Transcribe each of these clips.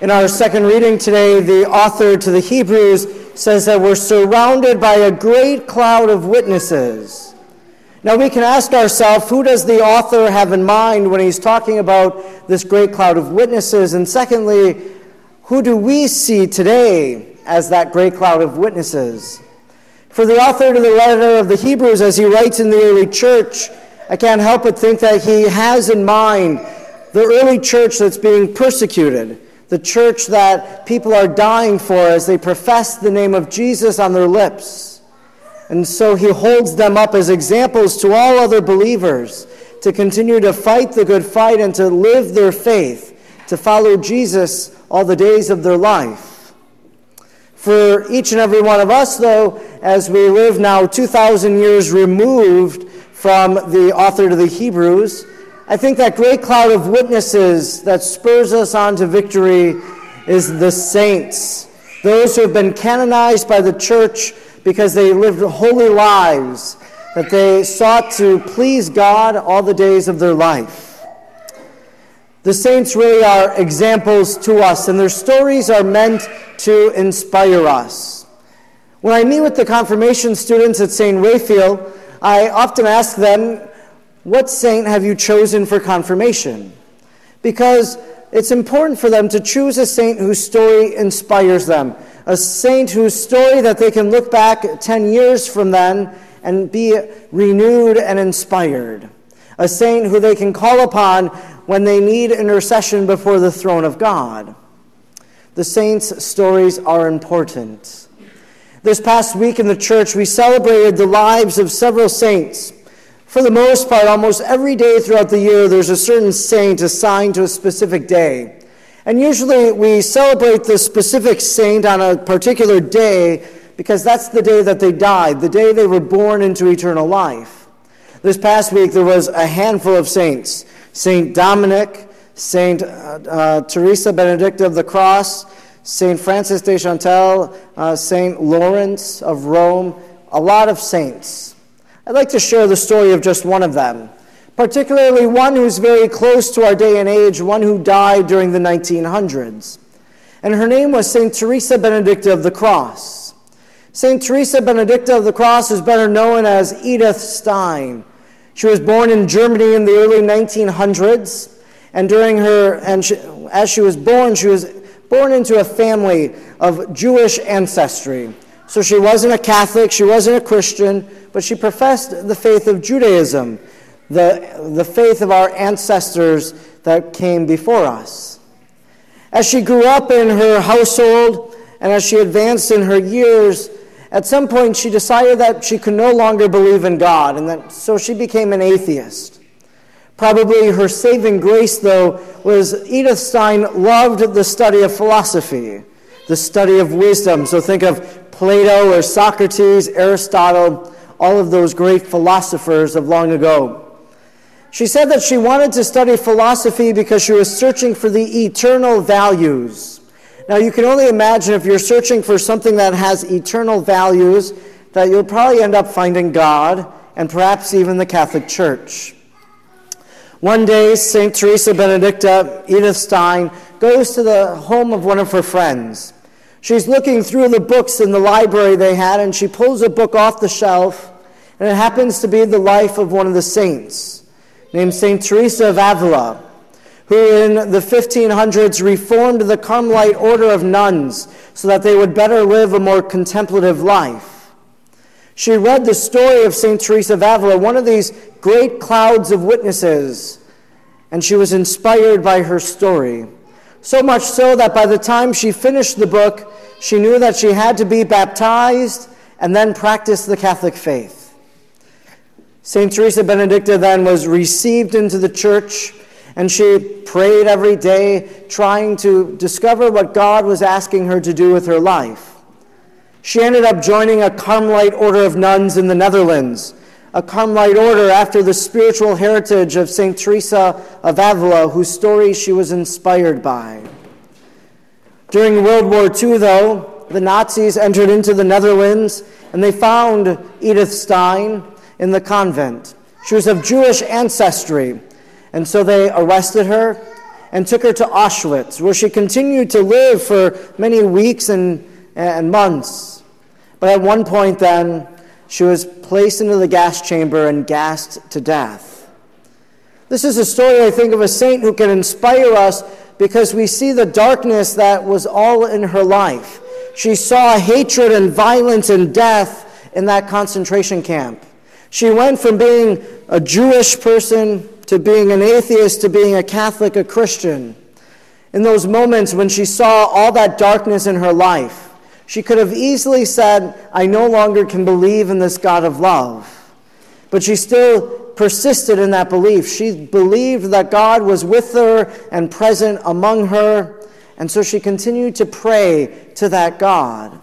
In our second reading today, the author to the Hebrews says that we're surrounded by a great cloud of witnesses. Now we can ask ourselves, who does the author have in mind when he's talking about this great cloud of witnesses? And secondly, who do we see today as that great cloud of witnesses? For the author to the letter of the Hebrews, as he writes in the early church, I can't help but think that he has in mind the early church that's being persecuted, the church that people are dying for as they profess the name of Jesus on their lips. And so he holds them up as examples to all other believers to continue to fight the good fight and to live their faith, to follow Jesus all the days of their life. For each and every one of us, though, as we live now 2,000 years removed from the author to the Hebrews, I think that great cloud of witnesses that spurs us on to victory is the saints, those who have been canonized by the church because they lived holy lives, that they sought to please God all the days of their life. The saints really are examples to us, and their stories are meant to inspire us. When I meet with the confirmation students at St. Raphael, I often ask them, What saint have you chosen for confirmation? Because it's important for them to choose a saint whose story inspires them, a saint whose story that they can look back 10 years from then and be renewed and inspired, a saint who they can call upon when they need intercession before the throne of God. The saints' stories are important. This past week in the church, we celebrated the lives of several saints. For the most part, almost every day throughout the year, there's a certain saint assigned to a specific day. And usually we celebrate the specific saint on a particular day because that's the day that they died, the day they were born into eternal life. This past week, there was a handful of saints. St. Dominic, St. Uh, uh, Teresa Benedicta of the Cross, St. Frances de Chantal, uh, St. Lawrence of Rome, a lot of saints. I'd like to share the story of just one of them, particularly one who's very close to our day and age, one who died during the 1900s. And her name was St. Teresa Benedicta of the Cross. St. Teresa Benedicta of the Cross is better known as Edith Stein. She was born in Germany in the early 1900s, and during her, and she, as she was born, she was born into a family of Jewish ancestry. So she wasn't a Catholic, she wasn't a Christian, but she professed the faith of Judaism, the, the faith of our ancestors that came before us. As she grew up in her household and as she advanced in her years, at some point, she decided that she could no longer believe in God, and that, so she became an atheist. Probably her saving grace, though, was Edith Stein loved the study of philosophy, the study of wisdom. So think of Plato or Socrates, Aristotle, all of those great philosophers of long ago. She said that she wanted to study philosophy because she was searching for the eternal values now, you can only imagine if you're searching for something that has eternal values, that you'll probably end up finding God and perhaps even the Catholic Church. One day, St. Teresa Benedicta, Edith Stein, goes to the home of one of her friends. She's looking through the books in the library they had, and she pulls a book off the shelf, and it happens to be the life of one of the saints, named St. Teresa of Avila who in the 1500s reformed the Carmelite order of nuns so that they would better live a more contemplative life. She read the story of St. Teresa of Avila, one of these great clouds of witnesses, and she was inspired by her story. So much so that by the time she finished the book, she knew that she had to be baptized and then practice the Catholic faith. St. Teresa Benedicta then was received into the church and she prayed every day, trying to discover what God was asking her to do with her life. She ended up joining a Carmelite order of nuns in the Netherlands, a Carmelite order after the spiritual heritage of St. Teresa of Avila, whose story she was inspired by. During World War II, though, the Nazis entered into the Netherlands and they found Edith Stein in the convent. She was of Jewish ancestry and so they arrested her and took her to Auschwitz, where she continued to live for many weeks and, and months. But at one point, then, she was placed into the gas chamber and gassed to death. This is a story, I think, of a saint who can inspire us because we see the darkness that was all in her life. She saw hatred and violence and death in that concentration camp. She went from being a Jewish person to being an atheist to being a Catholic, a Christian. In those moments when she saw all that darkness in her life, she could have easily said, I no longer can believe in this God of love. But she still persisted in that belief. She believed that God was with her and present among her, and so she continued to pray to that God.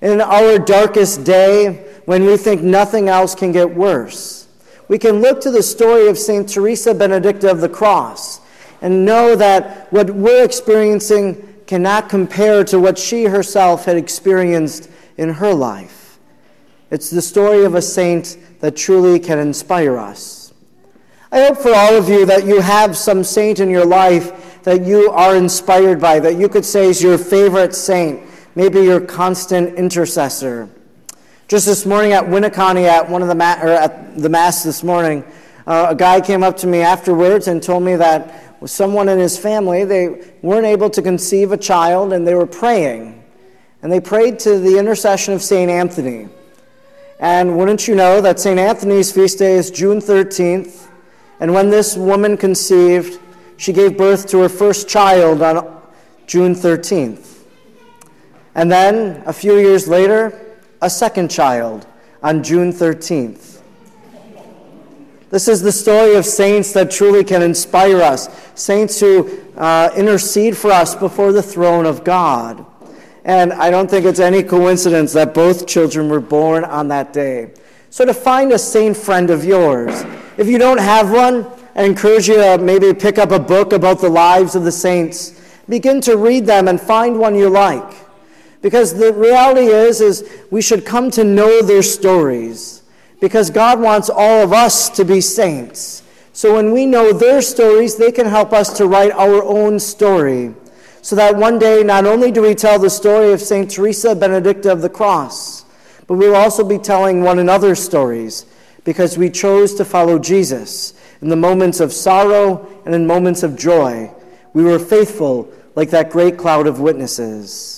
In our darkest day, when we think nothing else can get worse, we can look to the story of St. Teresa Benedicta of the Cross and know that what we're experiencing cannot compare to what she herself had experienced in her life. It's the story of a saint that truly can inspire us. I hope for all of you that you have some saint in your life that you are inspired by, that you could say is your favorite saint, maybe your constant intercessor. Just this morning at Winneconne, at one of the ma- or at the mass this morning, uh, a guy came up to me afterwards and told me that someone in his family they weren't able to conceive a child, and they were praying, and they prayed to the intercession of Saint Anthony. And wouldn't you know that St. Anthony's feast day is June 13th? And when this woman conceived, she gave birth to her first child on June 13th. And then, a few years later, a second child on June 13th. This is the story of saints that truly can inspire us, saints who uh, intercede for us before the throne of God. And I don't think it's any coincidence that both children were born on that day. So to find a saint friend of yours, if you don't have one, I encourage you to maybe pick up a book about the lives of the saints. Begin to read them and find one you like. Because the reality is, is we should come to know their stories. Because God wants all of us to be saints. So when we know their stories, they can help us to write our own story. So that one day, not only do we tell the story of St. Teresa Benedicta of the Cross, but we'll also be telling one another's stories because we chose to follow Jesus in the moments of sorrow and in moments of joy. We were faithful like that great cloud of witnesses.